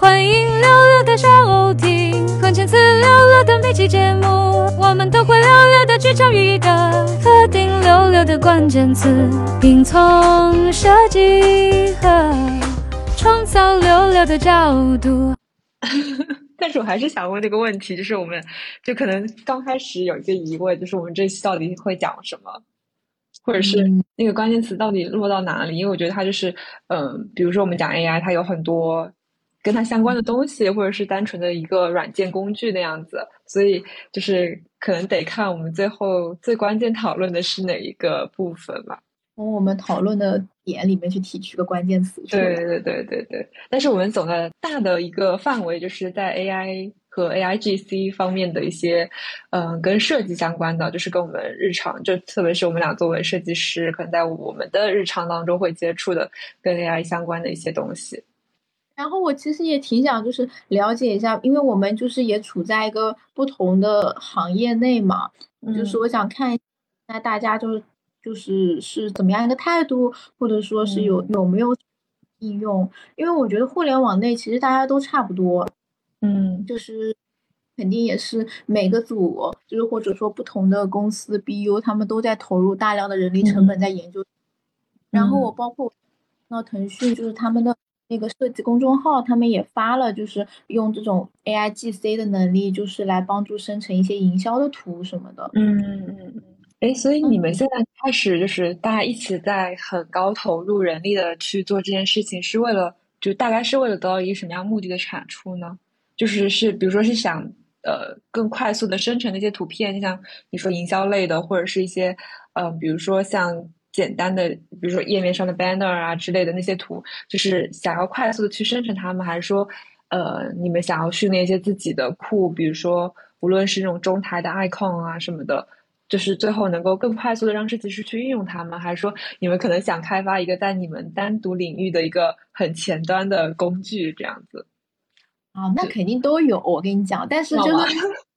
欢迎六六的小艇和千次六六的每期节目，我们都会六六的去找一个特定六六的关键词，并从设计和创造六六的角度。但是我还是想问这个问题，就是我们就可能刚开始有一个疑问，就是我们这期到底会讲什么，或者是那个关键词到底落到哪里？因为我觉得它就是，嗯，比如说我们讲 AI，它有很多。跟它相关的东西，或者是单纯的一个软件工具那样子，所以就是可能得看我们最后最关键讨论的是哪一个部分吧。从我们讨论的点里面去提取个关键词。对对对对对。但是我们总的大的一个范围，就是在 AI 和 AIGC 方面的一些，嗯，跟设计相关的，就是跟我们日常，就特别是我们俩作为设计师，可能在我们的日常当中会接触的跟 AI 相关的一些东西。然后我其实也挺想，就是了解一下，因为我们就是也处在一个不同的行业内嘛，就是我想看，那大家就是就是是怎么样一个态度，或者说是有有没有应用？因为我觉得互联网内其实大家都差不多，嗯，就是肯定也是每个组，就是或者说不同的公司 BU，他们都在投入大量的人力成本在研究。然后我包括那腾讯，就是他们的。那个设计公众号，他们也发了，就是用这种 A I G C 的能力，就是来帮助生成一些营销的图什么的。嗯嗯嗯。哎，所以你们现在开始就是大家一起在很高投入人力的去做这件事情，是为了就大概是为了得到一个什么样目的的产出呢？就是是比如说是想呃更快速的生成那些图片，就像你说营销类的，或者是一些嗯，比如说像。简单的，比如说页面上的 banner 啊之类的那些图，就是想要快速的去生成它们，还是说，呃，你们想要训练一些自己的库，比如说无论是那种中台的 icon 啊什么的，就是最后能够更快速的让设计师去运用它们，还是说你们可能想开发一个在你们单独领域的一个很前端的工具这样子？啊，那肯定都有，我跟你讲，但是就是。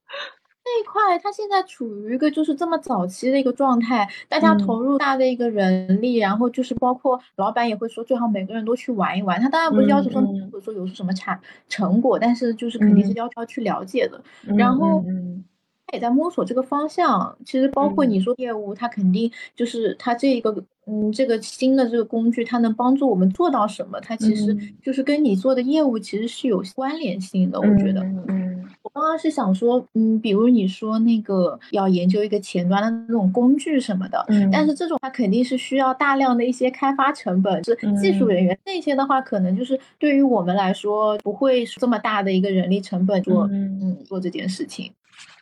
这一块，它现在处于一个就是这么早期的一个状态，大家投入大的一个人力，然后就是包括老板也会说，最好每个人都去玩一玩。他当然不是要求说或者说有什么产成果，但是就是肯定是要求去了解的。然后他也在摸索这个方向。其实包括你说业务，他肯定就是他这一个嗯这个新的这个工具，它能帮助我们做到什么？它其实就是跟你做的业务其实是有关联性的，我觉得。嗯我刚刚是想说，嗯，比如你说那个要研究一个前端的那种工具什么的，嗯，但是这种它肯定是需要大量的一些开发成本，是技术人员那些的话，可能就是对于我们来说不会这么大的一个人力成本做，嗯，做这件事情。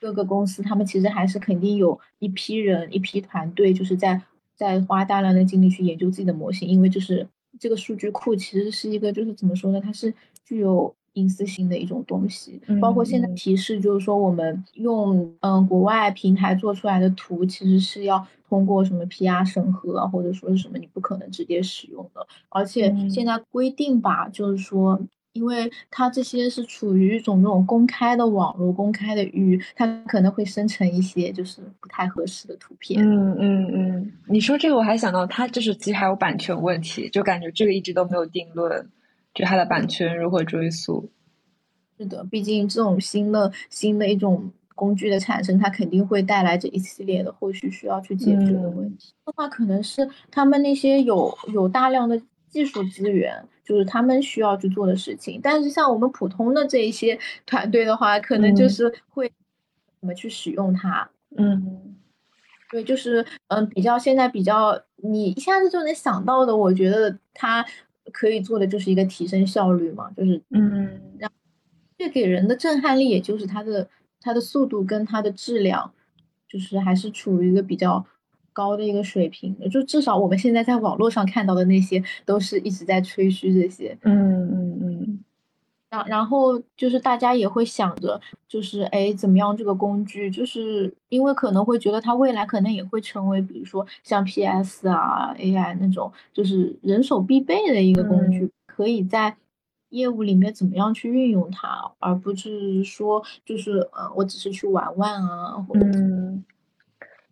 各个公司他们其实还是肯定有一批人、一批团队，就是在在花大量的精力去研究自己的模型，因为就是这个数据库其实是一个就是怎么说呢，它是具有。隐私性的一种东西，包括现在提示，就是说我们用嗯国外平台做出来的图，其实是要通过什么 PR 审核啊，或者说是什么，你不可能直接使用的。而且现在规定吧，就是说，因为它这些是处于一种那种公开的网络、公开的域，它可能会生成一些就是不太合适的图片。嗯嗯嗯，你说这个我还想到，它就是其实还有版权问题，就感觉这个一直都没有定论。就它的版权如何追溯？是的，毕竟这种新的新的一种工具的产生，它肯定会带来这一系列的后续需要去解决的问题。的话，可能是他们那些有有大量的技术资源，就是他们需要去做的事情。但是像我们普通的这一些 团队的话，可能就是会怎么去使用它。嗯，对，就是嗯，比较现在比较你一下子就能想到的，我觉得它。可以做的就是一个提升效率嘛，就是嗯，让这给人的震撼力，也就是它的它的速度跟它的质量，就是还是处于一个比较高的一个水平的。就至少我们现在在网络上看到的那些，都是一直在吹嘘这些。嗯嗯嗯。然然后就是大家也会想着，就是哎，怎么样这个工具，就是因为可能会觉得它未来可能也会成为，比如说像 PS 啊、AI 那种，就是人手必备的一个工具，可以在业务里面怎么样去运用它，而不是说就是呃，我只是去玩玩啊。嗯，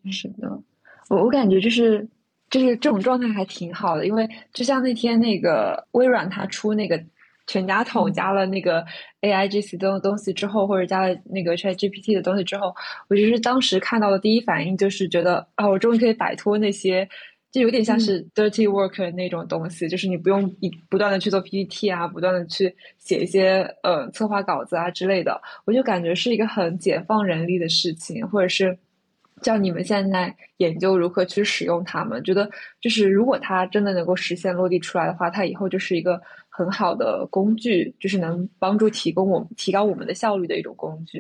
是的，我我感觉就是就是这种状态还挺好的，因为就像那天那个微软它出那个。全家桶加了那个 AI G C 的东西之后，或者加了那个 ChatGPT 的东西之后，我就是当时看到的第一反应就是觉得啊，我终于可以摆脱那些。就有点像是 dirty work 那种东西，就是你不用一不断的去做 PPT 啊，不断的去写一些呃策划稿子啊之类的，我就感觉是一个很解放人力的事情，或者是叫你们现在研究如何去使用它们，觉得就是如果它真的能够实现落地出来的话，它以后就是一个很好的工具，就是能帮助提供我们提高我们的效率的一种工具。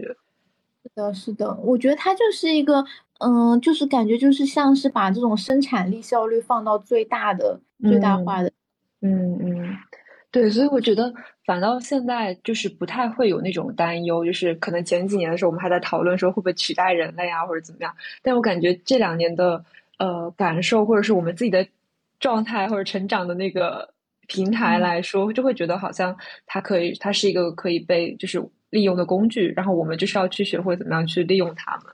是的，是的，我觉得它就是一个。嗯，就是感觉就是像是把这种生产力效率放到最大的、最大化的。嗯嗯，对，所以我觉得反倒现在就是不太会有那种担忧，就是可能前几年的时候我们还在讨论说会不会取代人类啊或者怎么样，但我感觉这两年的呃感受或者是我们自己的状态或者成长的那个平台来说，就会觉得好像它可以，它是一个可以被就是利用的工具，然后我们就是要去学会怎么样去利用它们。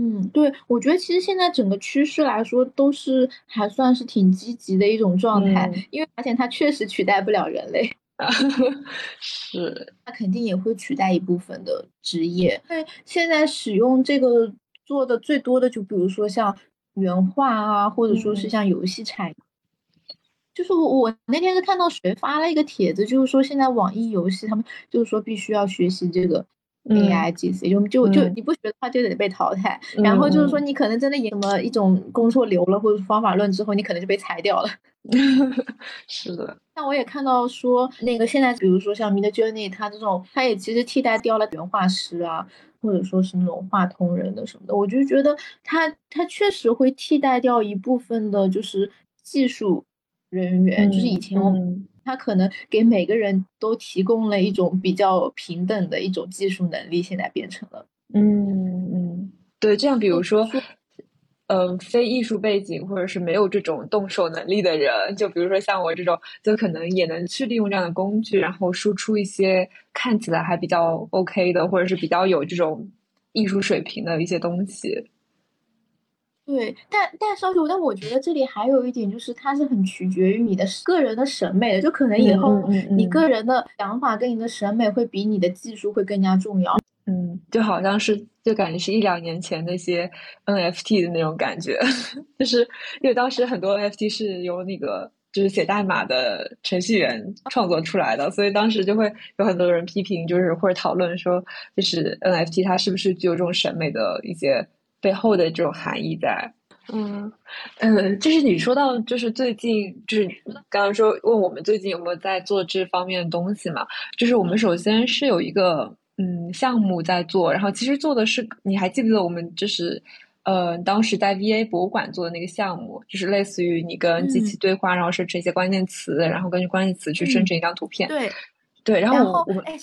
嗯，对，我觉得其实现在整个趋势来说，都是还算是挺积极的一种状态，因为而且它确实取代不了人类，是，它肯定也会取代一部分的职业。对，现在使用这个做的最多的，就比如说像原画啊，或者说是像游戏产业，就是我我那天是看到谁发了一个帖子，就是说现在网易游戏他们就是说必须要学习这个。A I G C 就就就你不学的话就得被淘汰，然后就是说你可能真的演什么一种工作流了或者方法论之后，你可能就被裁掉了。是的，但我也看到说那个现在比如说像 Mid Journey，它这种它也其实替代掉了原画师啊，或者说是那种画通人的什么的，我就觉得它它确实会替代掉一部分的就是技术人员，就是以前我们。它可能给每个人都提供了一种比较平等的一种技术能力，现在变成了，嗯嗯，对，这样比如说，嗯，非艺术背景或者是没有这种动手能力的人，就比如说像我这种，就可能也能去利用这样的工具，然后输出一些看起来还比较 OK 的，或者是比较有这种艺术水平的一些东西。对，但但稍许，但我觉得这里还有一点，就是它是很取决于你的个人的审美的，就可能以后你个人的想法跟你的审美会比你的技术会更加重要。嗯，就好像是就感觉是一两年前那些 NFT 的那种感觉，就是因为当时很多 NFT 是由那个就是写代码的程序员创作出来的，所以当时就会有很多人批评，就是或者讨论说，就是 NFT 它是不是具有这种审美的一些。背后的这种含义在，嗯嗯，就是你说到，就是最近，就是刚刚说问我们最近有没有在做这方面的东西嘛？就是我们首先是有一个嗯项目在做，然后其实做的是，你还记不记得我们就是呃当时在 VA 博物馆做的那个项目，就是类似于你跟机器对话，然后生成一些关键词，然后根据关键词去生成一张图片。对对，然后我们哎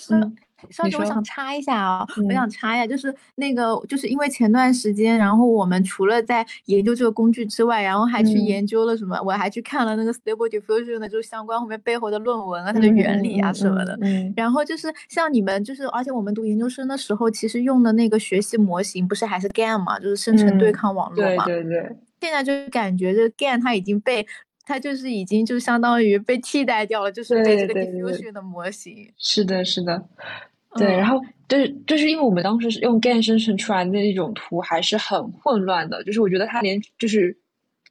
嗯。稍微我想插一下啊，我想插一下，就是那个，就是因为前段时间，然后我们除了在研究这个工具之外，然后还去研究了什么？我还去看了那个 Stable Diffusion 的，就是相关后面背后的论文啊，它的原理啊什么的。然后就是像你们，就是而且我们读研究生的时候，其实用的那个学习模型不是还是 GAN 嘛，就是生成对抗网络嘛。对对对。现在就感觉这 GAN 它已经被它就是已经就相当于被替代掉了，就是被这个 Diffusion 的模型。是的，是的。对，然后就是就是因为我们当时是用 GAN 生成出来的那种图还是很混乱的，就是我觉得它连就是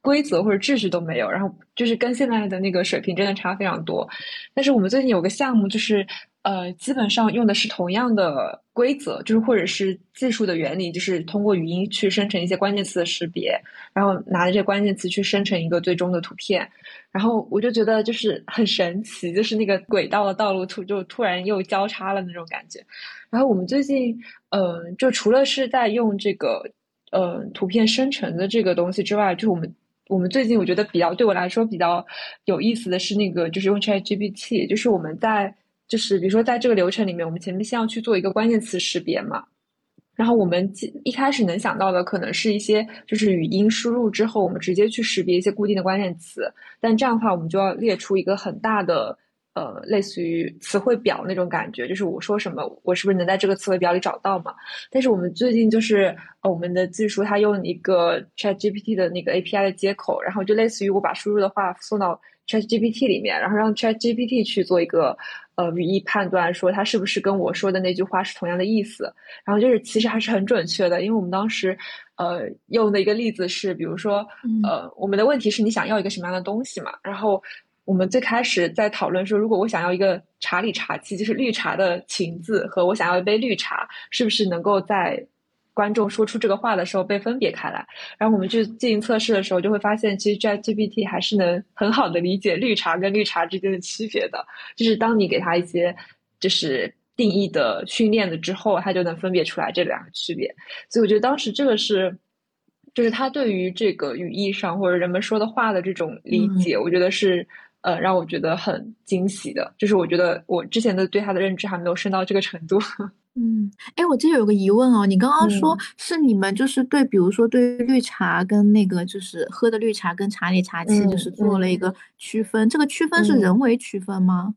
规则或者秩序都没有，然后就是跟现在的那个水平真的差非常多。但是我们最近有个项目就是。呃，基本上用的是同样的规则，就是或者是技术的原理，就是通过语音去生成一些关键词的识别，然后拿着这关键词去生成一个最终的图片。然后我就觉得就是很神奇，就是那个轨道的道路突就突然又交叉了那种感觉。然后我们最近，嗯，就除了是在用这个，呃，图片生成的这个东西之外，就是我们我们最近我觉得比较对我来说比较有意思的是那个，就是用 ChatGPT，就是我们在。就是比如说，在这个流程里面，我们前面先要去做一个关键词识别嘛，然后我们一开始能想到的可能是一些就是语音输入之后，我们直接去识别一些固定的关键词，但这样的话，我们就要列出一个很大的呃，类似于词汇表那种感觉，就是我说什么，我是不是能在这个词汇表里找到嘛？但是我们最近就是呃，我们的技术它用一个 Chat GPT 的那个 API 的接口，然后就类似于我把输入的话送到。ChatGPT 里面，然后让 ChatGPT 去做一个呃语义判断，说它是不是跟我说的那句话是同样的意思。然后就是其实还是很准确的，因为我们当时呃用的一个例子是，比如说呃我们的问题是你想要一个什么样的东西嘛？然后我们最开始在讨论说，如果我想要一个茶里茶气，就是绿茶的情字，和我想要一杯绿茶，是不是能够在观众说出这个话的时候被分别开来？然后我们去进行测试的时候，就会发现，其实 ChatGPT 还是能很好的理解绿茶跟绿茶之间的区别的。就是当你给它一些就是定义的训练了之后，它就能分别出来这两个区别。所以我觉得当时这个是，就是它对于这个语义上或者人们说的话的这种理解，我觉得是。呃，让我觉得很惊喜的，就是我觉得我之前的对他的认知还没有深到这个程度。嗯，哎，我这有个疑问哦，你刚刚说是你们就是对，比如说对绿茶跟那个就是喝的绿茶跟茶里茶气，就是做了一个区分，这个区分是人为区分吗？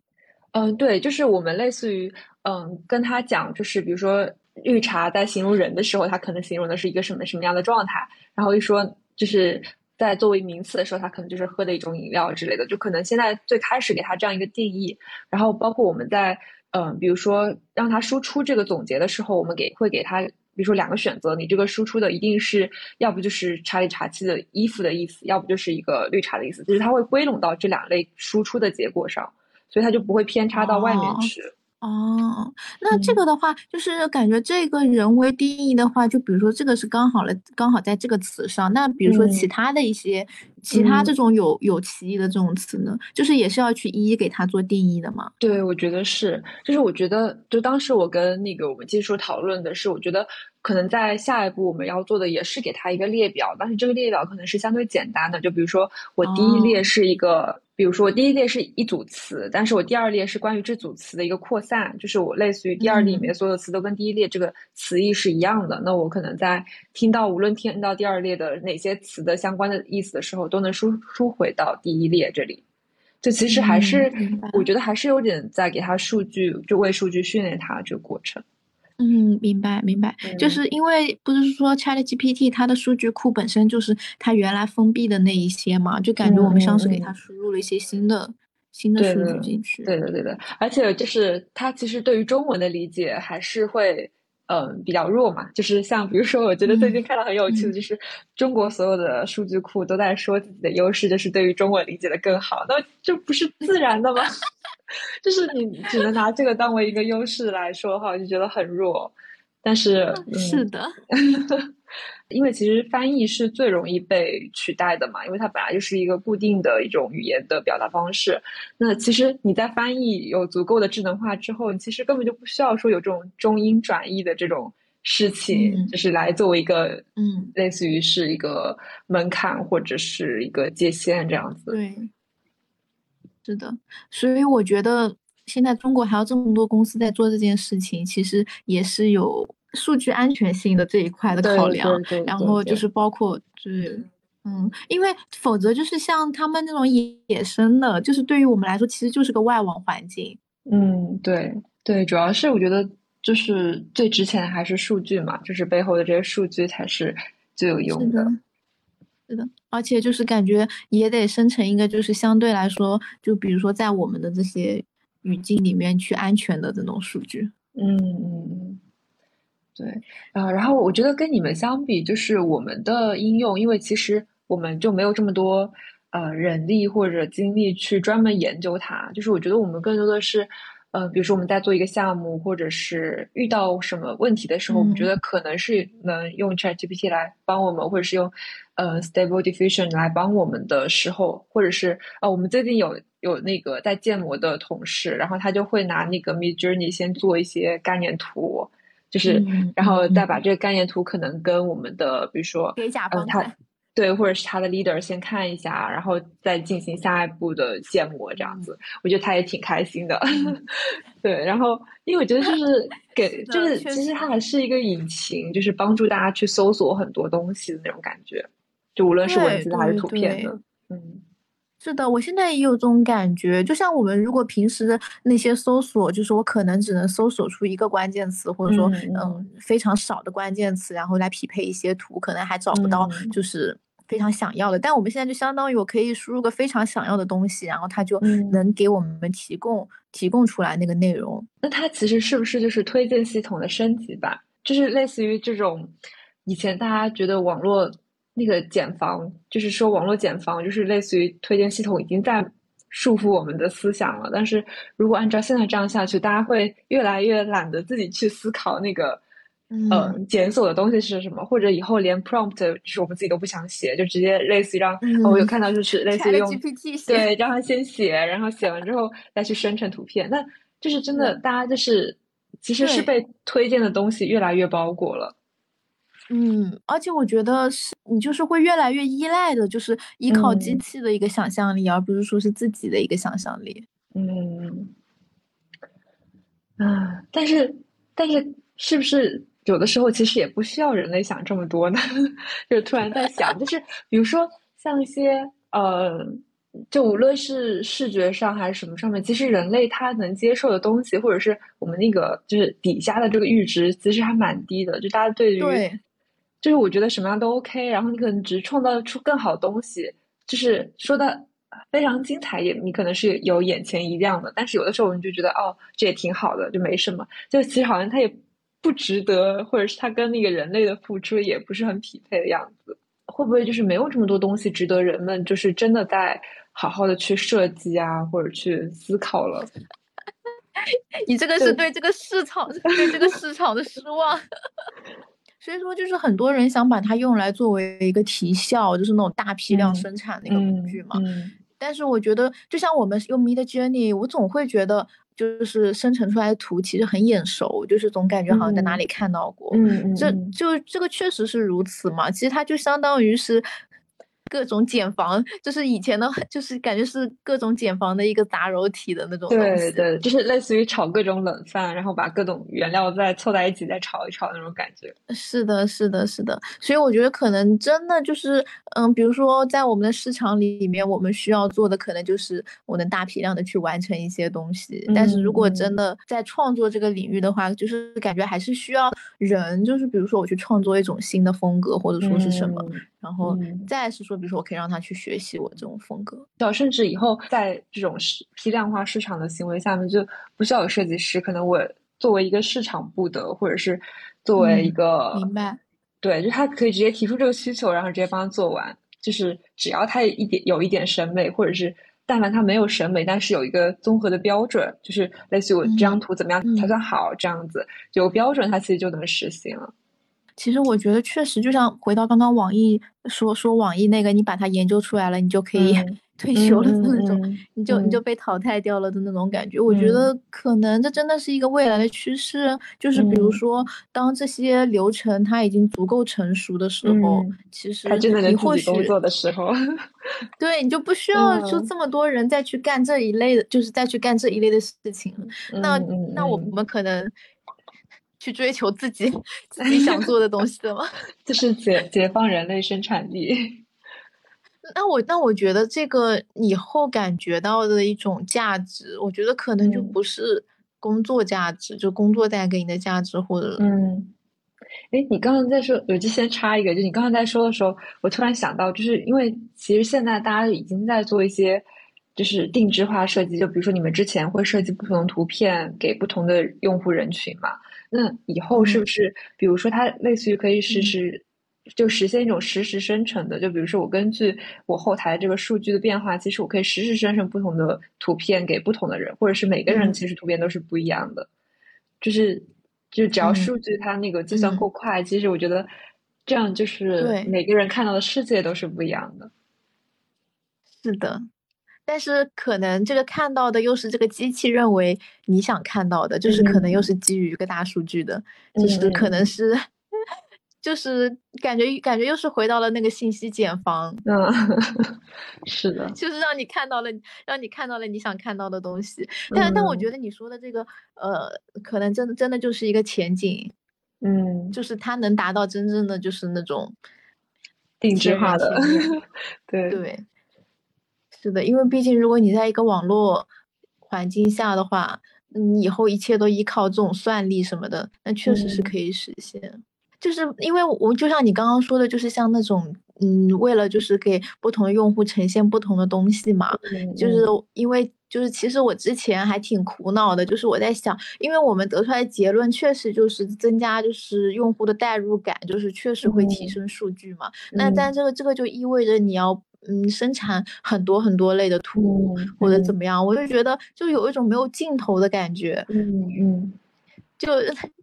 嗯，对，就是我们类似于嗯跟他讲，就是比如说绿茶在形容人的时候，他可能形容的是一个什么什么样的状态，然后一说就是。在作为名词的时候，它可能就是喝的一种饮料之类的，就可能现在最开始给它这样一个定义，然后包括我们在嗯，比如说让他输出这个总结的时候，我们给会给他，比如说两个选择，你这个输出的一定是要不就是茶里茶气的衣服的意思，要不就是一个绿茶的意思，就是它会归拢到这两类输出的结果上，所以它就不会偏差到外面去。哦，那这个的话，就是感觉这个人为定义的话，就比如说这个是刚好了，刚好在这个词上。那比如说其他的一些其他这种有有歧义的这种词呢，就是也是要去一一给它做定义的吗？对，我觉得是，就是我觉得，就当时我跟那个我们技术讨论的是，我觉得。可能在下一步我们要做的也是给它一个列表，但是这个列表可能是相对简单的。就比如说，我第一列是一个，比如说我第一列是一组词，但是我第二列是关于这组词的一个扩散，就是我类似于第二列里面所有词都跟第一列这个词义是一样的。那我可能在听到无论听到第二列的哪些词的相关的意思的时候，都能输输回到第一列这里。就其实还是我觉得还是有点在给他数据，就为数据训练他这个过程。嗯，明白明白，就是因为不是说 ChatGPT 它的数据库本身就是它原来封闭的那一些嘛，就感觉我们像是给它输入了一些新的新的数据进去。对的对的，而且就是它其实对于中文的理解还是会。嗯，比较弱嘛，就是像比如说，我觉得最近看到很有趣的，就是中国所有的数据库都在说自己的优势，就是对于中文理解的更好，那这不是自然的吗？就是你只能拿这个当为一个优势来说的话，我就觉得很弱。但是 是的。因为其实翻译是最容易被取代的嘛，因为它本来就是一个固定的一种语言的表达方式。那其实你在翻译有足够的智能化之后，你其实根本就不需要说有这种中英转译的这种事情，就是来作为一个嗯，类似于是一个门槛或者是一个界限这样子。对，是的。所以我觉得现在中国还有这么多公司在做这件事情，其实也是有。数据安全性的这一块的考量，然后就是包括就是嗯，因为否则就是像他们那种野生的，就是对于我们来说，其实就是个外网环境。嗯，对对，主要是我觉得就是最值钱的还是数据嘛，就是背后的这些数据才是最有用的。是的，而且就是感觉也得生成一个，就是相对来说，就比如说在我们的这些语境里面去安全的这种数据。嗯嗯嗯。对，呃，然后我觉得跟你们相比，就是我们的应用，因为其实我们就没有这么多呃人力或者精力去专门研究它。就是我觉得我们更多的是，呃，比如说我们在做一个项目，或者是遇到什么问题的时候，我们觉得可能是能用 ChatGPT 来帮我们，或者是用呃 Stable Diffusion 来帮我们的时候，或者是呃，我们最近有有那个在建模的同事，然后他就会拿那个 Mid Journey 先做一些概念图。就是，然后再把这个概念图可能跟我们的，比如说，嗯，他对，或者是他的 leader 先看一下，然后再进行下一步的建模，这样子，我觉得他也挺开心的。对，然后因为我觉得就是 给，就是其实它还是一个引擎，就是帮助大家去搜索很多东西的那种感觉，就无论是文字还是图片的，嗯。是的，我现在也有这种感觉，就像我们如果平时那些搜索，就是我可能只能搜索出一个关键词，或者说嗯非常少的关键词，然后来匹配一些图，可能还找不到就是非常想要的。但我们现在就相当于我可以输入个非常想要的东西，然后它就能给我们提供提供出来那个内容。那它其实是不是就是推荐系统的升级吧？就是类似于这种以前大家觉得网络那个茧房，就是说网络茧房就是类似于推荐系统已经在。束缚我们的思想了，但是如果按照现在这样下去，大家会越来越懒得自己去思考那个，呃，检索的东西是什么，或者以后连 prompt 就是我们自己都不想写，就直接类似于让，我有看到就是类似于用对让他先写，然后写完之后再去生成图片，那就是真的，大家就是其实是被推荐的东西越来越包裹了。嗯，而且我觉得是你就是会越来越依赖的，就是依靠机器的一个想象力，而不是说是自己的一个想象力。嗯，啊，但是但是是不是有的时候其实也不需要人类想这么多呢？就突然在想，就是比如说像一些呃，就无论是视觉上还是什么上面，其实人类他能接受的东西，或者是我们那个就是底下的这个阈值，其实还蛮低的。就大家对于就是我觉得什么样都 OK，然后你可能只是创造出更好的东西，就是说的非常精彩，也你可能是有眼前一亮的。但是有的时候我们就觉得，哦，这也挺好的，就没什么。就其实好像它也不值得，或者是它跟那个人类的付出也不是很匹配的样子。会不会就是没有这么多东西值得人们就是真的在好好的去设计啊，或者去思考了？你这个是对这个市场对这个市场的失望。所以说，就是很多人想把它用来作为一个提效，就是那种大批量生产的一个工具嘛。但是我觉得，就像我们用 Mid Journey，我总会觉得，就是生成出来的图其实很眼熟，就是总感觉好像在哪里看到过。嗯这就这个确实是如此嘛。其实它就相当于是。各种减房，就是以前的，就是感觉是各种减房的一个杂糅体的那种东西。对对，就是类似于炒各种冷饭，然后把各种原料再凑在一起再炒一炒那种感觉。是的，是的，是的。所以我觉得可能真的就是，嗯，比如说在我们的市场里里面，我们需要做的可能就是我能大批量的去完成一些东西。但是如果真的在创作这个领域的话，就是感觉还是需要人，就是比如说我去创作一种新的风格，或者说是什么。然后再是说，比如说我可以让他去学习我这种风格，到甚至以后在这种市批量化市场的行为下面，就不需要有设计师，可能我作为一个市场部的，或者是作为一个明白，对，就他可以直接提出这个需求，然后直接帮他做完，就是只要他一点有一点审美，或者是但凡他没有审美，但是有一个综合的标准，就是类似于我这张图怎么样才算好这样子，有标准，它其实就能实行了。其实我觉得确实，就像回到刚刚网易说说网易那个，你把它研究出来了，你就可以 退休了的那种，你就你就被淘汰掉了的那种感觉。我觉得可能这真的是一个未来的趋势，就是比如说当这些流程它已经足够成熟的时候，其实你或许工作的时候，对你就不需 要就这么多人再去干这一类的，就是再去干这一类的事情。那那我们可能。去追求自己 自己想做的东西的吗？就是解解放人类生产力。那我那我觉得这个以后感觉到的一种价值，我觉得可能就不是工作价值，就工作带给你的价值，或者嗯，哎，你刚刚在说，我就先插一个，就你刚刚在说的时候，我突然想到，就是因为其实现在大家已经在做一些就是定制化设计，就比如说你们之前会设计不同的图片给不同的用户人群嘛。那以后是不是，比如说它类似于可以实时，就实现一种实时生成的？就比如说我根据我后台这个数据的变化，其实我可以实时生成不同的图片给不同的人，或者是每个人其实图片都是不一样的。就是，就只要数据它那个计算够快，其实我觉得这样就是每个人看到的世界都是不一样的。是的。但是可能这个看到的又是这个机器认为你想看到的，就是可能又是基于一个大数据的，就是可能是，就是感觉感觉又是回到了那个信息茧房。嗯，是的，就是让你看到了，让你看到了你想看到的东西。但但我觉得你说的这个，呃，可能真的真的就是一个前景。嗯，就是它能达到真正的就是那种定制化的，对对。是的，因为毕竟如果你在一个网络环境下的话，你以后一切都依靠这种算力什么的，那确实是可以实现。就是因为我就像你刚刚说的，就是像那种嗯，为了就是给不同的用户呈现不同的东西嘛，就是因为就是其实我之前还挺苦恼的，就是我在想，因为我们得出来的结论确实就是增加就是用户的代入感，就是确实会提升数据嘛。那但这个这个就意味着你要嗯生产很多很多类的图或者怎么样，我就觉得就有一种没有尽头的感觉。嗯嗯。就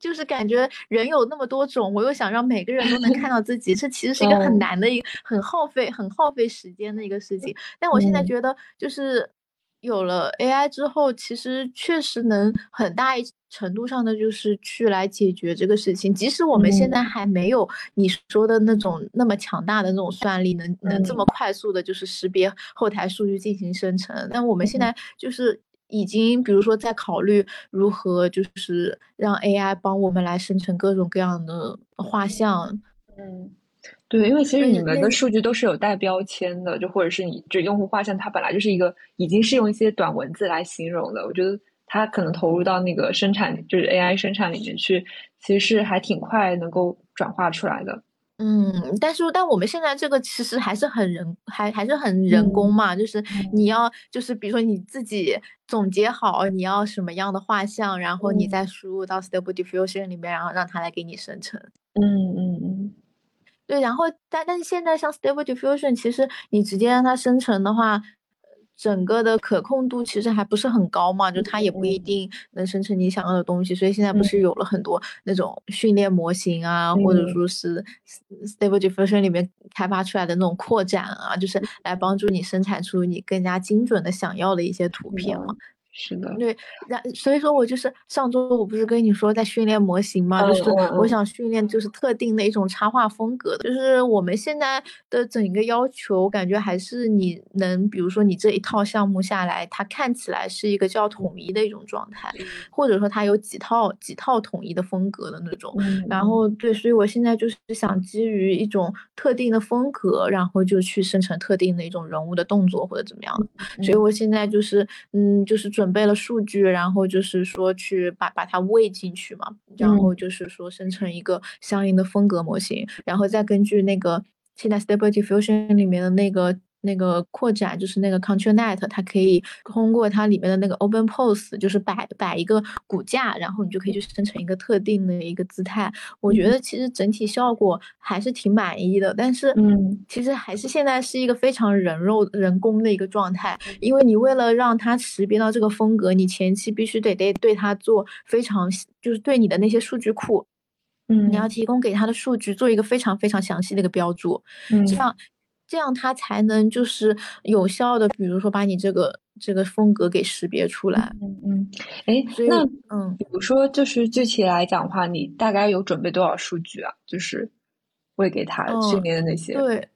就是感觉人有那么多种，我又想让每个人都能看到自己，这其实是一个很难的一个很耗费、很耗费时间的一个事情。但我现在觉得，就是有了 AI 之后，其实确实能很大一程度上的就是去来解决这个事情。即使我们现在还没有你说的那种那么强大的那种算力，能能这么快速的，就是识别后台数据进行生成，但我们现在就是。已经，比如说在考虑如何就是让 AI 帮我们来生成各种各样的画像。嗯，对，因为其实你们的数据都是有带标签的，就或者是你这用户画像，它本来就是一个已经是用一些短文字来形容的。我觉得它可能投入到那个生产，就是 AI 生产里面去，其实是还挺快能够转化出来的。嗯，但是但我们现在这个其实还是很人，还还是很人工嘛，就是你要就是比如说你自己总结好你要什么样的画像，然后你再输入到 Stable Diffusion 里面，然后让它来给你生成。嗯嗯嗯，对，然后但但是现在像 Stable Diffusion，其实你直接让它生成的话。整个的可控度其实还不是很高嘛，就它也不一定能生成你想要的东西，所以现在不是有了很多那种训练模型啊，或者说是 Stable Diffusion 里面开发出来的那种扩展啊，就是来帮助你生产出你更加精准的想要的一些图片嘛。是的，对，然所以说我就是上周我不是跟你说在训练模型嘛，就是我想训练就是特定的一种插画风格的，就是我们现在的整个要求，我感觉还是你能，比如说你这一套项目下来，它看起来是一个较统一的一种状态，或者说它有几套几套统一的风格的那种。然后对，所以我现在就是想基于一种特定的风格，然后就去生成特定的一种人物的动作或者怎么样的。所以我现在就是嗯，就是准。准备了数据，然后就是说去把把它喂进去嘛，然后就是说生成一个相应的风格模型，然后再根据那个现在 Stable Diffusion 里面的那个。那个扩展就是那个 ControlNet，它可以通过它里面的那个 Open Pose，就是摆摆一个骨架，然后你就可以去生成一个特定的一个姿态。我觉得其实整体效果还是挺满意的，但是嗯，其实还是现在是一个非常人肉人工的一个状态，因为你为了让它识别到这个风格，你前期必须得得对它做非常就是对你的那些数据库，嗯，你要提供给它的数据做一个非常非常详细的一个标注，嗯，这样。这样它才能就是有效的，比如说把你这个这个风格给识别出来。嗯嗯，哎，那嗯，比如说就是具体来讲的话，你大概有准备多少数据啊？就是喂给他训练的那些。对。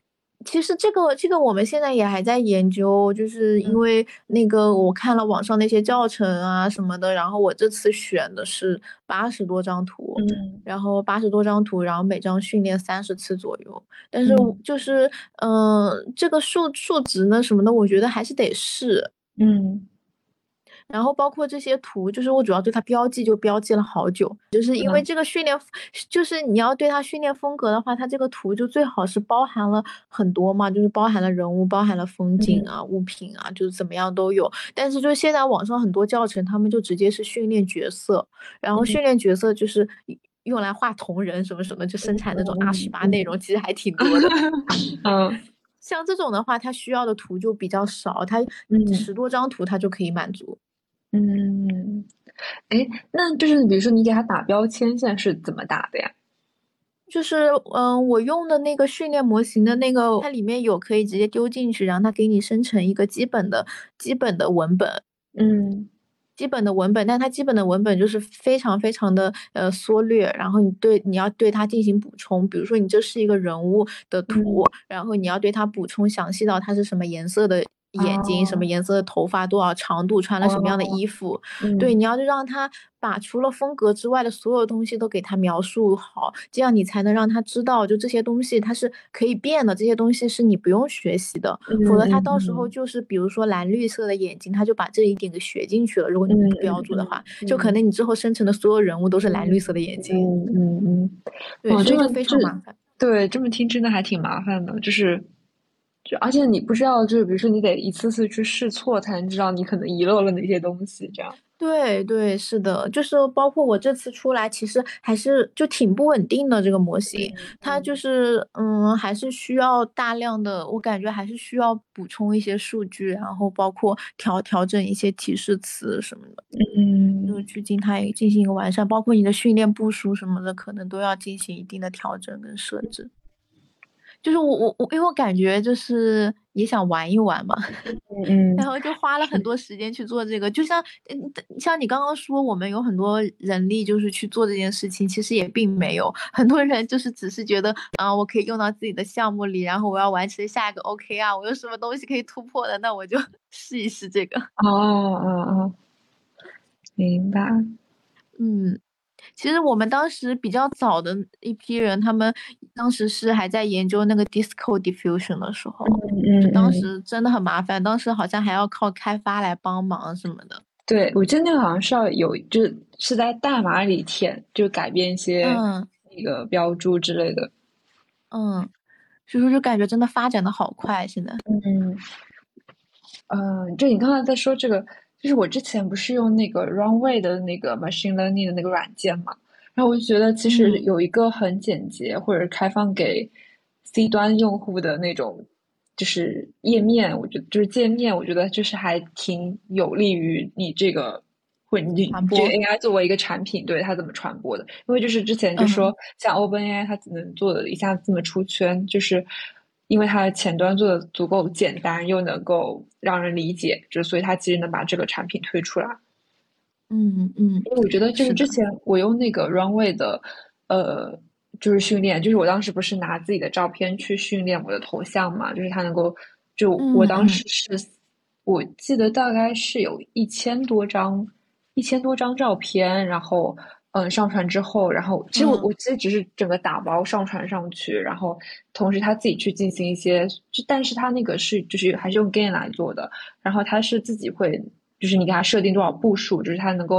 其实这个这个我们现在也还在研究，就是因为那个我看了网上那些教程啊什么的，然后我这次选的是八十多张图，然后八十多张图，然后每张训练三十次左右。但是就是嗯，这个数数值呢什么的，我觉得还是得试，嗯。然后包括这些图，就是我主要对它标记就标记了好久，就是因为这个训练，就是你要对它训练风格的话，它这个图就最好是包含了很多嘛，就是包含了人物、包含了风景啊、物品啊，就是怎么样都有。但是就现在网上很多教程，他们就直接是训练角色，然后训练角色就是用来画同人什么什么，就生产那种二十八内容，其实还挺多的。嗯，像这种的话，它需要的图就比较少，它十多张图它就可以满足。嗯，哎，那就是比如说你给他打标签，现在是怎么打的呀？就是嗯，我用的那个训练模型的那个，它里面有可以直接丢进去，然后它给你生成一个基本的基本的文本。嗯，基本的文本，但它基本的文本就是非常非常的呃缩略，然后你对你要对它进行补充，比如说你这是一个人物的图，然后你要对它补充详细到它是什么颜色的。眼睛什么颜色的头发多少长度穿了什么样的衣服，对，你要就让他把除了风格之外的所有东西都给他描述好，这样你才能让他知道，就这些东西它是可以变的，这些东西是你不用学习的，否则他到时候就是比如说蓝绿色的眼睛，他就把这一点给学进去了。如果你不标注的话，就可能你之后生成的所有人物都是蓝绿色的眼睛。嗯嗯嗯，对，这个非常麻烦。对，这么听真的还挺麻烦的，就是，就而且你不知道，就是比如说你得一次次去试错，才能知道你可能遗漏了哪些东西，这样。对对，是的，就是包括我这次出来，其实还是就挺不稳定的这个模型，它就是嗯，还是需要大量的，我感觉还是需要补充一些数据，然后包括调调整一些提示词什么的，嗯，就去进它进行一个完善，包括你的训练部署什么的，可能都要进行一定的调整跟设置。就是我我我，因为我感觉就是也想玩一玩嘛，嗯，然后就花了很多时间去做这个。就像嗯，像你刚刚说，我们有很多人力就是去做这件事情，其实也并没有很多人就是只是觉得啊，我可以用到自己的项目里，然后我要完成下一个 OK 啊，我有什么东西可以突破的，那我就 试一试这个。哦哦哦，明白，嗯。其实我们当时比较早的一批人，他们当时是还在研究那个 Disco Diffusion 的时候，嗯，当时真的很麻烦，当时好像还要靠开发来帮忙什么的。对，我记得那个好像是要有，就是是在代码里填，就改变一些那个标注之类的。嗯，所以说就感觉真的发展的好快，现在。嗯，嗯，就你刚才在说这个。就是我之前不是用那个 Runway 的那个 machine learning 的那个软件嘛，然后我就觉得其实有一个很简洁或者开放给 C 端用户的那种就是页面，我觉得就是界面，我觉得就是还挺有利于你这个会你这个 AI 作为一个产品，对它怎么传播的？因为就是之前就说像 OpenAI 它能做的一下子这么出圈，就是。因为它的前端做的足够简单，又能够让人理解，就所以它其实能把这个产品推出来。嗯嗯，因为我觉得就是之前我用那个 Runway 的，呃，就是训练，就是我当时不是拿自己的照片去训练我的头像嘛，就是它能够，就我当时是，我记得大概是有一千多张，一千多张照片，然后。嗯，上传之后，然后其实我我其实只是整个打包上传上去，然后同时他自己去进行一些，就但是他那个是就是还是用 Gain 来做的，然后他是自己会，就是你给他设定多少步数，就是他能够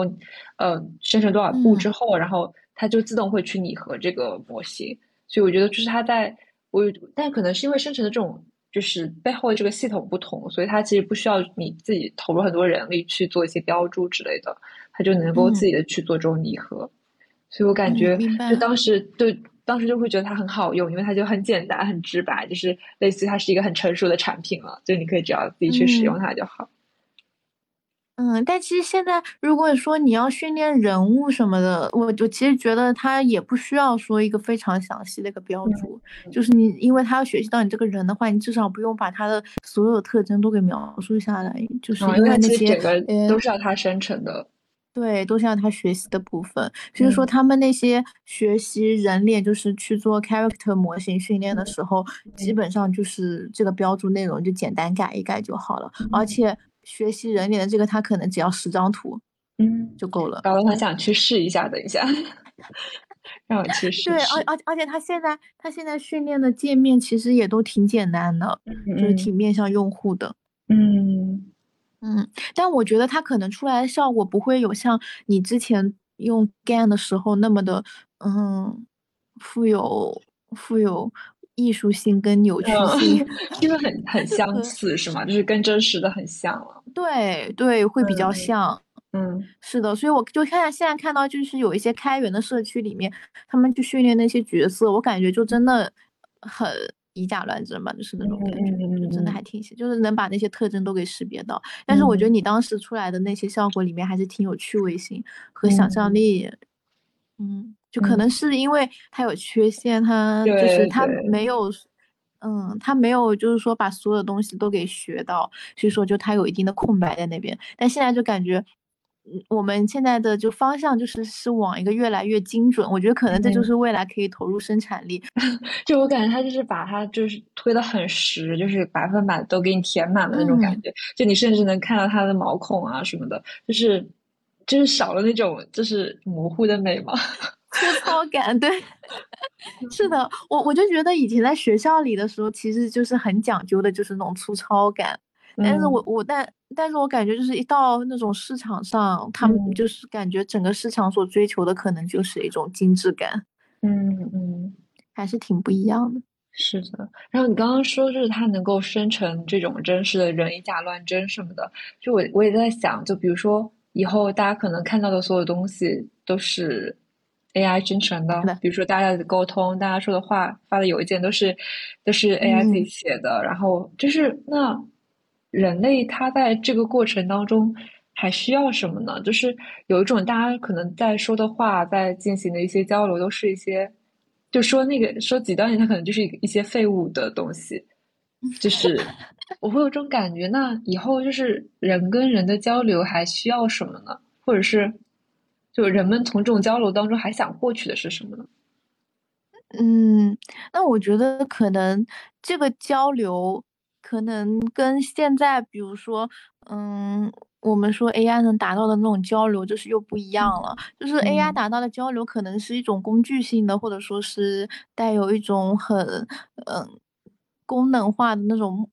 呃生成多少步之后，然后他就自动会去拟合这个模型，所以我觉得就是他在我，但可能是因为生成的这种就是背后的这个系统不同，所以它其实不需要你自己投入很多人力去做一些标注之类的。他就能够自己的去做这种拟合，所以我感觉就当时对当时就会觉得它很好用，因为它就很简单、很直白，就是类似于它是一个很成熟的产品了，就你可以只要自己去使用它就好。嗯，但其实现在如果说你要训练人物什么的，我我其实觉得它也不需要说一个非常详细的一个标注，就是你因为它要学习到你这个人的话，你至少不用把它的所有特征都给描述下来，就是因为那些都是要它生成的。对，都是要他学习的部分。就是说，他们那些学习人脸，就是去做 character 模型训练的时候，基本上就是这个标注内容就简单改一改就好了。而且学习人脸的这个，他可能只要十张图，嗯，就够了。搞得他想去试一下，等一下，让我去试。对，而而而且他现在他现在训练的界面其实也都挺简单的，就是挺面向用户的。嗯。嗯，但我觉得它可能出来的效果不会有像你之前用 GAN 的时候那么的，嗯，富有富有艺术性跟扭曲性，因为很很相似是吗？就是跟真实的很像了。对对，会比较像。嗯，是的，所以我就看现在看到就是有一些开源的社区里面，他们去训练那些角色，我感觉就真的很。以假乱真吧，就是那种感觉，就真的还挺行，就是能把那些特征都给识别到。但是我觉得你当时出来的那些效果里面还是挺有趣味性和想象力，嗯，就可能是因为它有缺陷，它就是它没有，嗯，它没有就是说把所有东西都给学到，所以说就它有一定的空白在那边。但现在就感觉。我们现在的就方向就是是往一个越来越精准，我觉得可能这就是未来可以投入生产力。就我感觉他就是把它就是推的很实，就是百分百都给你填满了那种感觉。就你甚至能看到它的毛孔啊什么的，就是就是少了那种就是模糊的美嘛，粗糙感。对，是的，我我就觉得以前在学校里的时候，其实就是很讲究的，就是那种粗糙感。但是我我但但是我感觉就是一到那种市场上，他们就是感觉整个市场所追求的可能就是一种精致感。嗯嗯，还是挺不一样的。是的，然后你刚刚说就是它能够生成这种真实的人以假乱真什么的，就我我也在想，就比如说以后大家可能看到的所有东西都是 AI 生成的，比如说大家的沟通、大家说的话、发的邮件都是都是 AI 自己。写的，然后就是那人类他在这个过程当中还需要什么呢？就是有一种大家可能在说的话，在进行的一些交流都是一些。就说那个说极端点，它可能就是一一些废物的东西，就 是我会有这种感觉。那以后就是人跟人的交流还需要什么呢？或者是就人们从这种交流当中还想获取的是什么呢？嗯，那我觉得可能这个交流可能跟现在，比如说，嗯。我们说 AI 能达到的那种交流，就是又不一样了。就是 AI 达到的交流，可能是一种工具性的，或者说是带有一种很嗯功能化的那种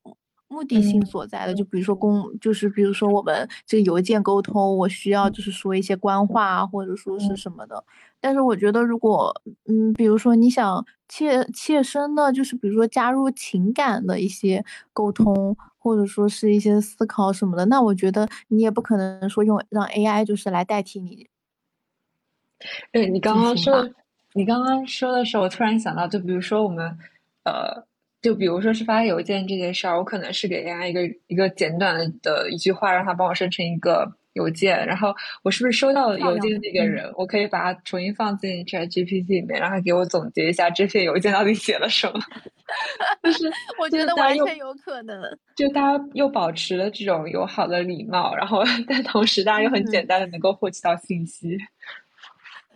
目的性所在的。就比如说公，就是比如说我们这个邮件沟通，我需要就是说一些官话啊或者说是什么的。但是我觉得，如果嗯，比如说你想切切身的，就是比如说加入情感的一些沟通。或者说是一些思考什么的，那我觉得你也不可能说用让 AI 就是来代替你。对你刚刚说，你刚刚说的时候，我突然想到，就比如说我们，呃，就比如说是发邮件这件事儿，我可能是给 AI 一个一个简短的一句话，让他帮我生成一个。邮件，然后我是不是收到邮件的那个人？我可以把它重新放进 ChatGPT 里面，让他给我总结一下这篇邮件到底写了什么。就是 我觉得完全有可能，就大家又保持了这种友好的礼貌，然后 但同时大家又很简单的能够获取到信息。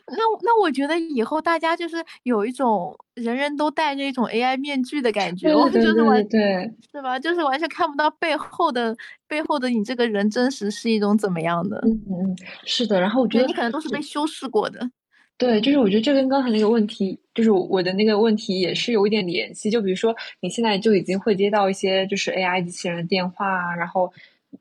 那那我觉得以后大家就是有一种人人都戴着一种 AI 面具的感觉，我就是完对，是吧？就是完全看不到背后的背后的你这个人真实是一种怎么样的？嗯嗯，是的。然后我觉得你可能都是被修饰过的。对，就是我觉得这跟刚才那个问题，就是我的那个问题也是有一点联系。就比如说你现在就已经会接到一些就是 AI 机器人的电话，然后。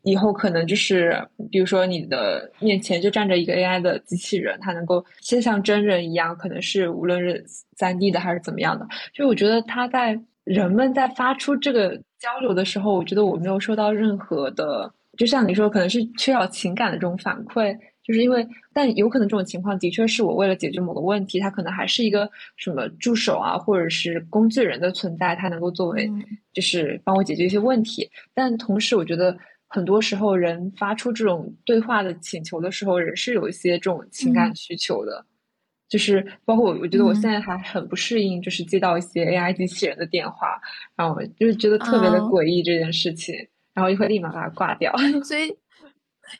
以后可能就是，比如说你的面前就站着一个 AI 的机器人，它能够先像真人一样，可能是无论是三 D 的还是怎么样的。就我觉得它在人们在发出这个交流的时候，我觉得我没有收到任何的，就像你说，可能是缺少情感的这种反馈。就是因为，但有可能这种情况的确是我为了解决某个问题，它可能还是一个什么助手啊，或者是工具人的存在，它能够作为就是帮我解决一些问题。但同时，我觉得。很多时候，人发出这种对话的请求的时候，人是有一些这种情感需求的，就是包括我，我觉得我现在还很不适应，就是接到一些 AI 机器人的电话，然后就是觉得特别的诡异这件事情，然后就会立马把它挂掉。所以，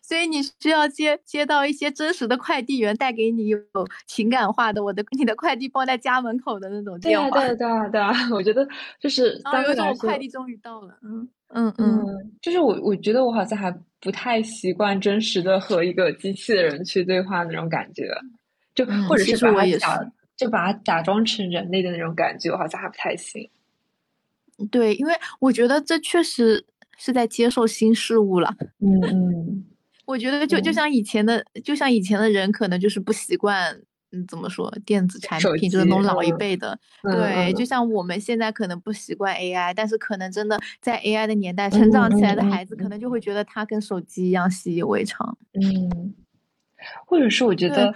所以你需要接接到一些真实的快递员带给你有情感化的，我的你的快递放在家门口的那种电话。对对对对，我觉得就是啊，有种快递终于到了，嗯。嗯嗯，就是我，我觉得我好像还不太习惯真实的和一个机器的人去对话那种感觉，就或者是把它假，就把它假装成人类的那种感觉，我好像还不太行。对，因为我觉得这确实是在接受新事物了。嗯嗯，我觉得就就像以前的，就像以前的人可能就是不习惯。嗯，怎么说？电子产品就是那种老一辈的，对，就像我们现在可能不习惯 AI，但是可能真的在 AI 的年代成长起来的孩子，可能就会觉得它跟手机一样习以为常。嗯，或者是我觉得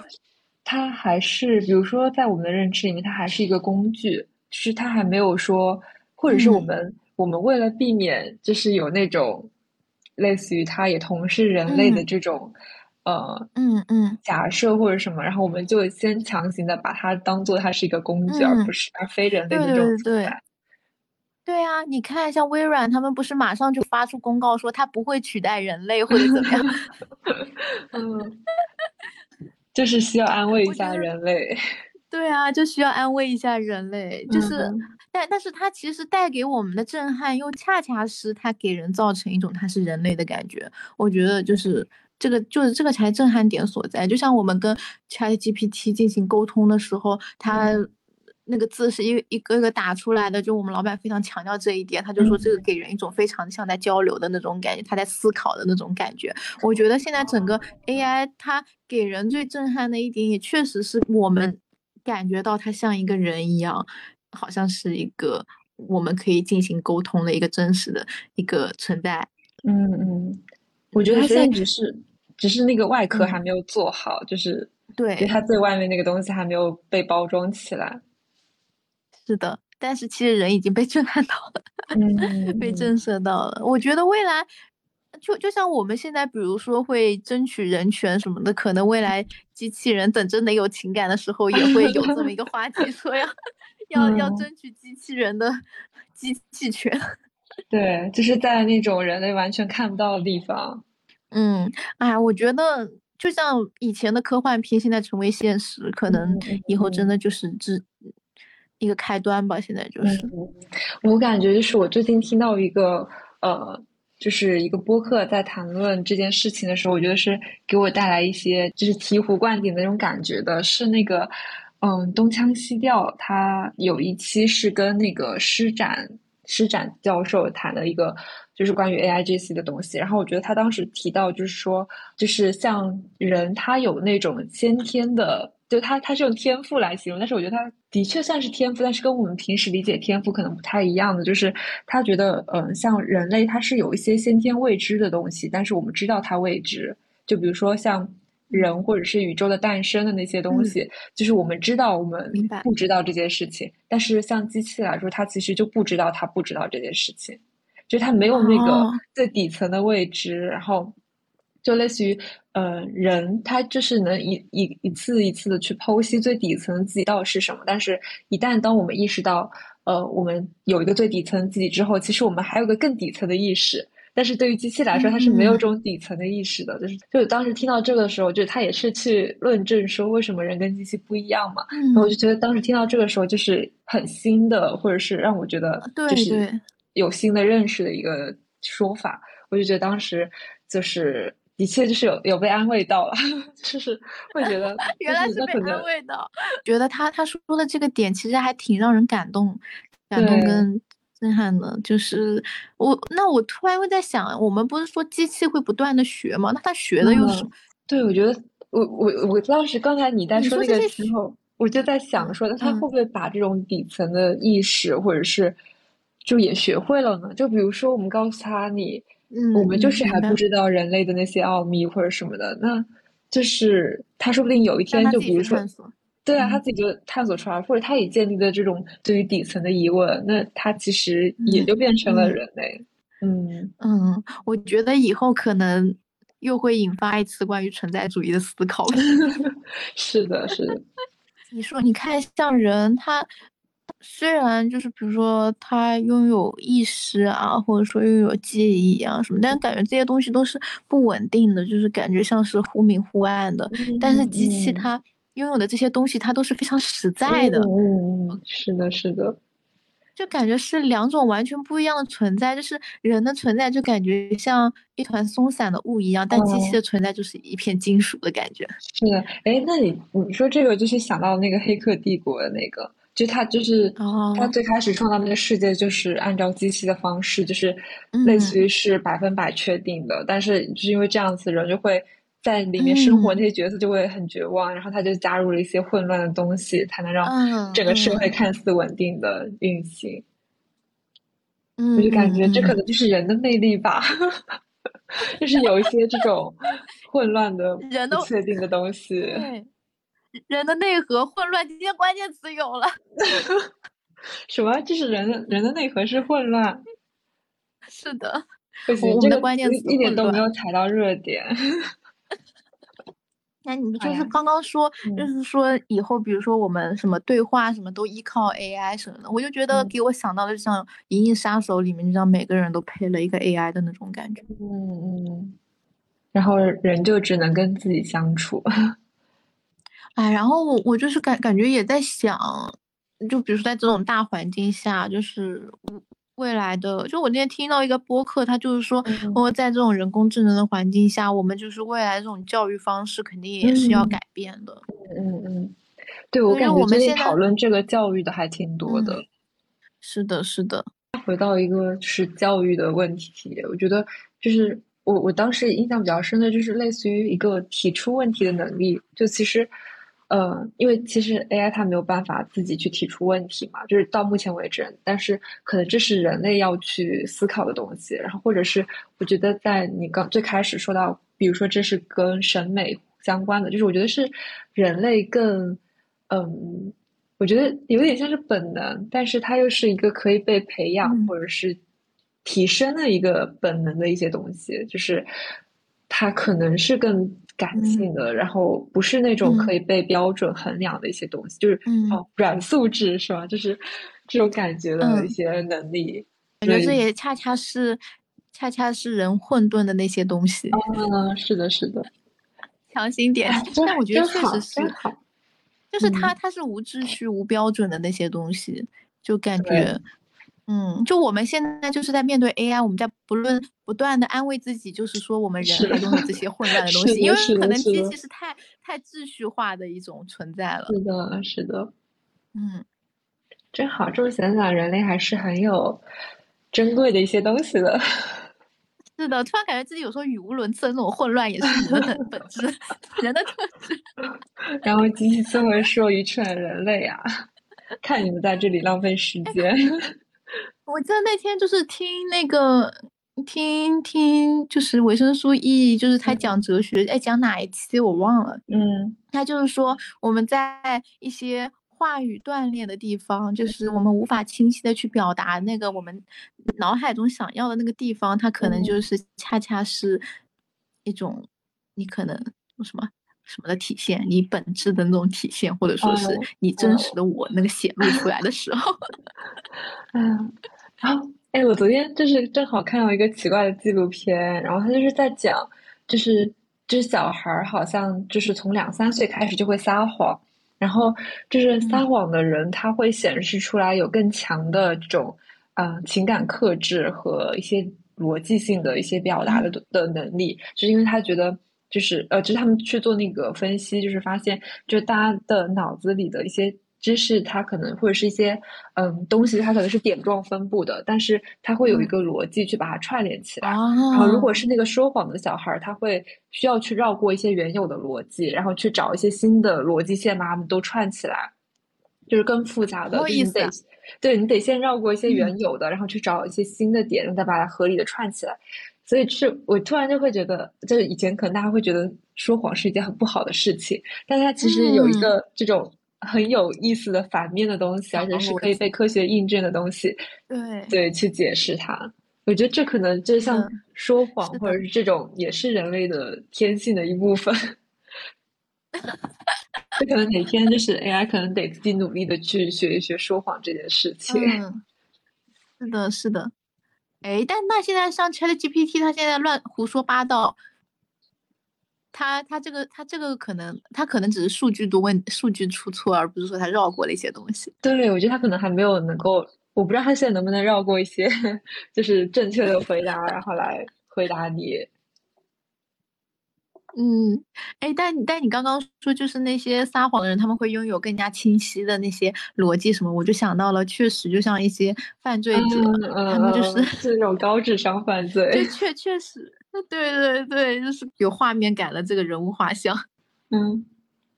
它还是，比如说在我们的认知里面，它还是一个工具，就是它还没有说，或者是我们我们为了避免，就是有那种类似于它也同是人类的这种。呃，嗯嗯，假设或者什么，然后我们就先强行的把它当做它是一个工具，而不是而非人类的这种对对对啊，你看，像微软，他们不是马上就发出公告说它不会取代人类或者怎么样？嗯，就是需要安慰一下人类。对啊，就需要安慰一下人类，就是，但但是它其实带给我们的震撼，又恰恰是它给人造成一种它是人类的感觉。我觉得就是。这个就是这个才震撼点所在，就像我们跟 ChatGPT 进行沟通的时候，它那个字是一一个个打出来的，就我们老板非常强调这一点，他就说这个给人一种非常像在交流的那种感觉，他在思考的那种感觉。我觉得现在整个 AI 它给人最震撼的一点，也确实是我们感觉到他像一个人一样。好像是一个我们可以进行沟通的一个真实的一个存在。嗯嗯，我觉得他现在只是只是那个外壳还没有做好，就是对，他最外面那个东西还没有被包装起来。是的，但是其实人已经被 震撼到了，被震慑到了。我觉得未来。就就像我们现在，比如说会争取人权什么的，可能未来机器人等真的有情感的时候，也会有这么一个话题，说要 要要争取机器人的机器权。对，就是在那种人类完全看不到的地方。嗯，哎，我觉得就像以前的科幻片，现在成为现实，可能以后真的就是只一个开端吧。现在就是，我感觉就是我最近听到一个呃。就是一个播客在谈论这件事情的时候，我觉得是给我带来一些就是醍醐灌顶的那种感觉的。是那个，嗯，东腔西调，他有一期是跟那个施展施展教授谈的一个，就是关于 A I G C 的东西。然后我觉得他当时提到，就是说，就是像人，他有那种先天的。就他，他是用天赋来形容，但是我觉得他的确算是天赋，但是跟我们平时理解天赋可能不太一样的，就是他觉得，嗯，像人类，他是有一些先天未知的东西，但是我们知道它未知。就比如说像人或者是宇宙的诞生的那些东西，就是我们知道我们不知道这件事情，但是像机器来说，它其实就不知道它不知道这件事情，就它没有那个最底层的未知，然后。就类似于，呃，人他就是能一一一次一次的去剖析最底层自己到底是什么，但是，一旦当我们意识到，呃，我们有一个最底层自己之后，其实我们还有个更底层的意识。但是对于机器来说，它是没有这种底层的意识的。就是，就当时听到这个的时候，就是他也是去论证说为什么人跟机器不一样嘛。然后我就觉得当时听到这个时候，就是很新的，或者是让我觉得就是有新的认识的一个说法。我就觉得当时就是。的确就是有有被安慰到了，就是会觉得 原来是被安慰到，觉得他他说的这个点其实还挺让人感动、感动跟震撼的。就是我那我突然会在想，我们不是说机器会不断的学吗？那他学的又是？对，我觉得我我我当时刚才你在说那个时候，我就在想说，那他会不会把这种底层的意识或者是就也学会了呢？就比如说我们告诉他你。嗯，我们就是还不知道人类的那些奥秘或者什么的，那就是他说不定有一天就比如说，对啊，他自己就探索出来，或者他也建立了这种对于底层的疑问，那他其实也就变成了人类。嗯嗯，我觉得以后可能又会引发一次关于存在主义的思考。是的，是的。你说，你看像人他。虽然就是比如说他拥有意识啊，或者说拥有记忆啊什么，但感觉这些东西都是不稳定的，就是感觉像是忽明忽暗的。但是机器它拥有的这些东西，它都是非常实在的。嗯，是的，是的。就感觉是两种完全不一样的存在，就是人的存在就感觉像一团松散的雾一样，但机器的存在就是一片金属的感觉。是的，哎，那你你说这个就是想到那个《黑客帝国》的那个。就他就是他最开始创造那个世界，就是按照机器的方式，就是类似于是百分百确定的。但是就是因为这样子，人就会在里面生活，那些角色就会很绝望。然后他就加入了一些混乱的东西，才能让整个社会看似稳定的运行。嗯，我就感觉这可能就是人的魅力吧，就是有一些这种混乱的、不确定的东西。人的内核混乱，今天关键词有了。什么？就是人的人的内核是混乱？是的。不行，这个关键词一点都没有踩到热点。那 你们就是刚刚说，就是说以后，比如说我们什么对话什么都依靠 AI 什么的，我就觉得给我想到的像《银翼杀手》里面，你知道每个人都配了一个 AI 的那种感觉。嗯嗯。然后人就只能跟自己相处。哎，然后我我就是感感觉也在想，就比如说在这种大环境下，就是未来的，就我那天听到一个播客，他就是说，我在这种人工智能的环境下，我们就是未来这种教育方式肯定也是要改变的。嗯嗯，对我感觉最近讨论这个教育的还挺多的。是的，是的。回到一个就是教育的问题，我觉得就是我我当时印象比较深的就是类似于一个提出问题的能力，就其实。呃，因为其实 AI 它没有办法自己去提出问题嘛，就是到目前为止，但是可能这是人类要去思考的东西。然后或者是我觉得在你刚最开始说到，比如说这是跟审美相关的，就是我觉得是人类更，嗯，我觉得有点像是本能，但是它又是一个可以被培养或者是提升的一个本能的一些东西，就是它可能是更。感性的，然后不是那种可以被标准衡量的一些东西，就是哦，软素质是吧？就是这种感觉的一些能力。我觉得这也恰恰是，恰恰是人混沌的那些东西。嗯，是的，是的。强行点，但我觉得确实是，就是他他是无秩序、无标准的那些东西，就感觉。嗯，就我们现在就是在面对 AI，我们在不论不断的安慰自己，就是说我们人还拥有这 些混乱的东西，因为可能机器是太太秩序化的一种存在了。是的，是的，嗯，真好。这么想想，人类还是很有珍贵的一些东西的。是的，突然感觉自己有时候语无伦次的那种混乱，也是人的 本质，人的特质。然后机器这么说愚蠢人类啊，看你们在这里浪费时间。我记得那天就是听那个听听，就是维生素 E，就是他讲哲学，哎，讲哪一期我忘了。嗯，他就是说我们在一些话语断裂的地方，就是我们无法清晰的去表达那个我们脑海中想要的那个地方，它可能就是恰恰是一种你可能什么什么的体现，你本质的那种体现，或者说是你真实的我那个显露出来的时候。嗯。然后，哎，我昨天就是正好看到一个奇怪的纪录片，然后他就是在讲，就是就是小孩儿好像就是从两三岁开始就会撒谎，然后就是撒谎的人他会显示出来有更强的这种啊情感克制和一些逻辑性的一些表达的的能力，就是因为他觉得就是呃，就是他们去做那个分析，就是发现就是大家的脑子里的一些。知识它可能或者是一些嗯东西，它可能是点状分布的，但是它会有一个逻辑去把它串联起来。然后如果是那个说谎的小孩，他会需要去绕过一些原有的逻辑，然后去找一些新的逻辑线把它们都串起来，就是更复杂的。意思？对你得先绕过一些原有的，然后去找一些新的点，然后再把它合理的串起来。所以是我突然就会觉得，就是以前可能大家会觉得说谎是一件很不好的事情，但它其实有一个这种。很有意思的反面的东西，而且是可以被科学印证的东西。对对，去解释它，我觉得这可能就像说谎，或者是这种，也是人类的天性的一部分。这可能哪天就是 AI，可能得自己努力的去学一学说谎这件事情。是的，是的。哎，但那现在上 ChatGPT，它现在乱胡说八道。他他这个他这个可能他可能只是数据多问数据出错，而不是说他绕过了一些东西。对，我觉得他可能还没有能够，我不知道他现在能不能绕过一些，就是正确的回答，然后来回答你。嗯，哎，但但你刚刚说就是那些撒谎的人，他们会拥有更加清晰的那些逻辑什么，我就想到了，确实就像一些犯罪者，他们就是是那种高智商犯罪。对，确确实。对对对，就是有画面感了，这个人物画像。嗯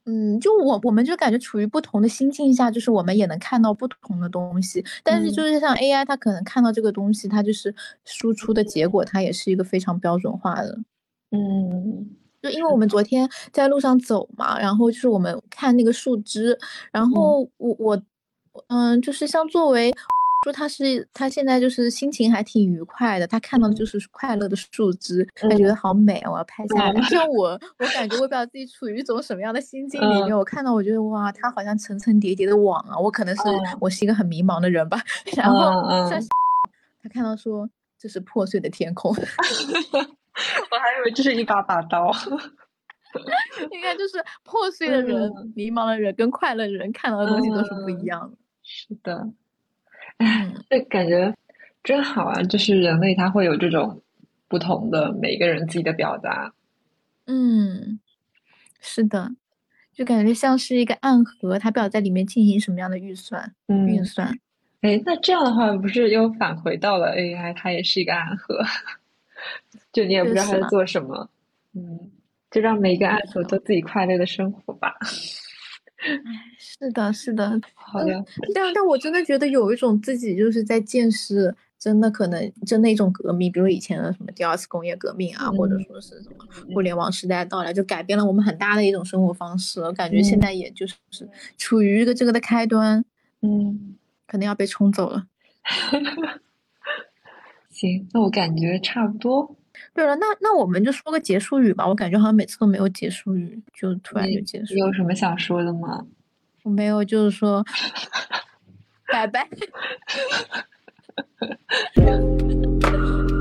嗯，就我我们就感觉处于不同的心境下，就是我们也能看到不同的东西。但是就是像 AI，它可能看到这个东西，它就是输出的结果，它也是一个非常标准化的。嗯，就因为我们昨天在路上走嘛，然后就是我们看那个树枝，然后我我嗯，就是像作为。说他是他现在就是心情还挺愉快的，他看到的就是快乐的树枝，他觉得好美，我要拍下来。像我，我感觉我不知道自己处于一种什么样的心境里面。我看到，我觉得哇，他好像层层叠叠的网啊，我可能是我是一个很迷茫的人吧。然后 他看到说这是破碎的天空，我还以为这是一把把刀。应该就是破碎的人、迷茫的人跟快乐的人看到的东西都是不一样的。是的。哎，这感觉真好啊！就是人类他会有这种不同的每个人自己的表达。嗯，是的，就感觉像是一个暗盒，他不知道在里面进行什么样的预算运算。哎，那这样的话，不是又返回到了 AI，它也是一个暗盒，就你也不知道他在做什么。嗯，就让每一个暗盒都自己快乐的生活吧。是的，是的，好的。但但我真的觉得有一种自己就是在见识，真的可能真的一种革命，比如以前的什么第二次工业革命啊，或者说是什么互联网时代到来，就改变了我们很大的一种生活方式。我感觉现在也就是处于一个这个的开端，嗯，可能要被冲走了。行，那我感觉差不多。对了那那我们就说个结束语吧我感觉好像每次都没有结束语就突然就结束你有什么想说的吗？我没有就是说 拜拜。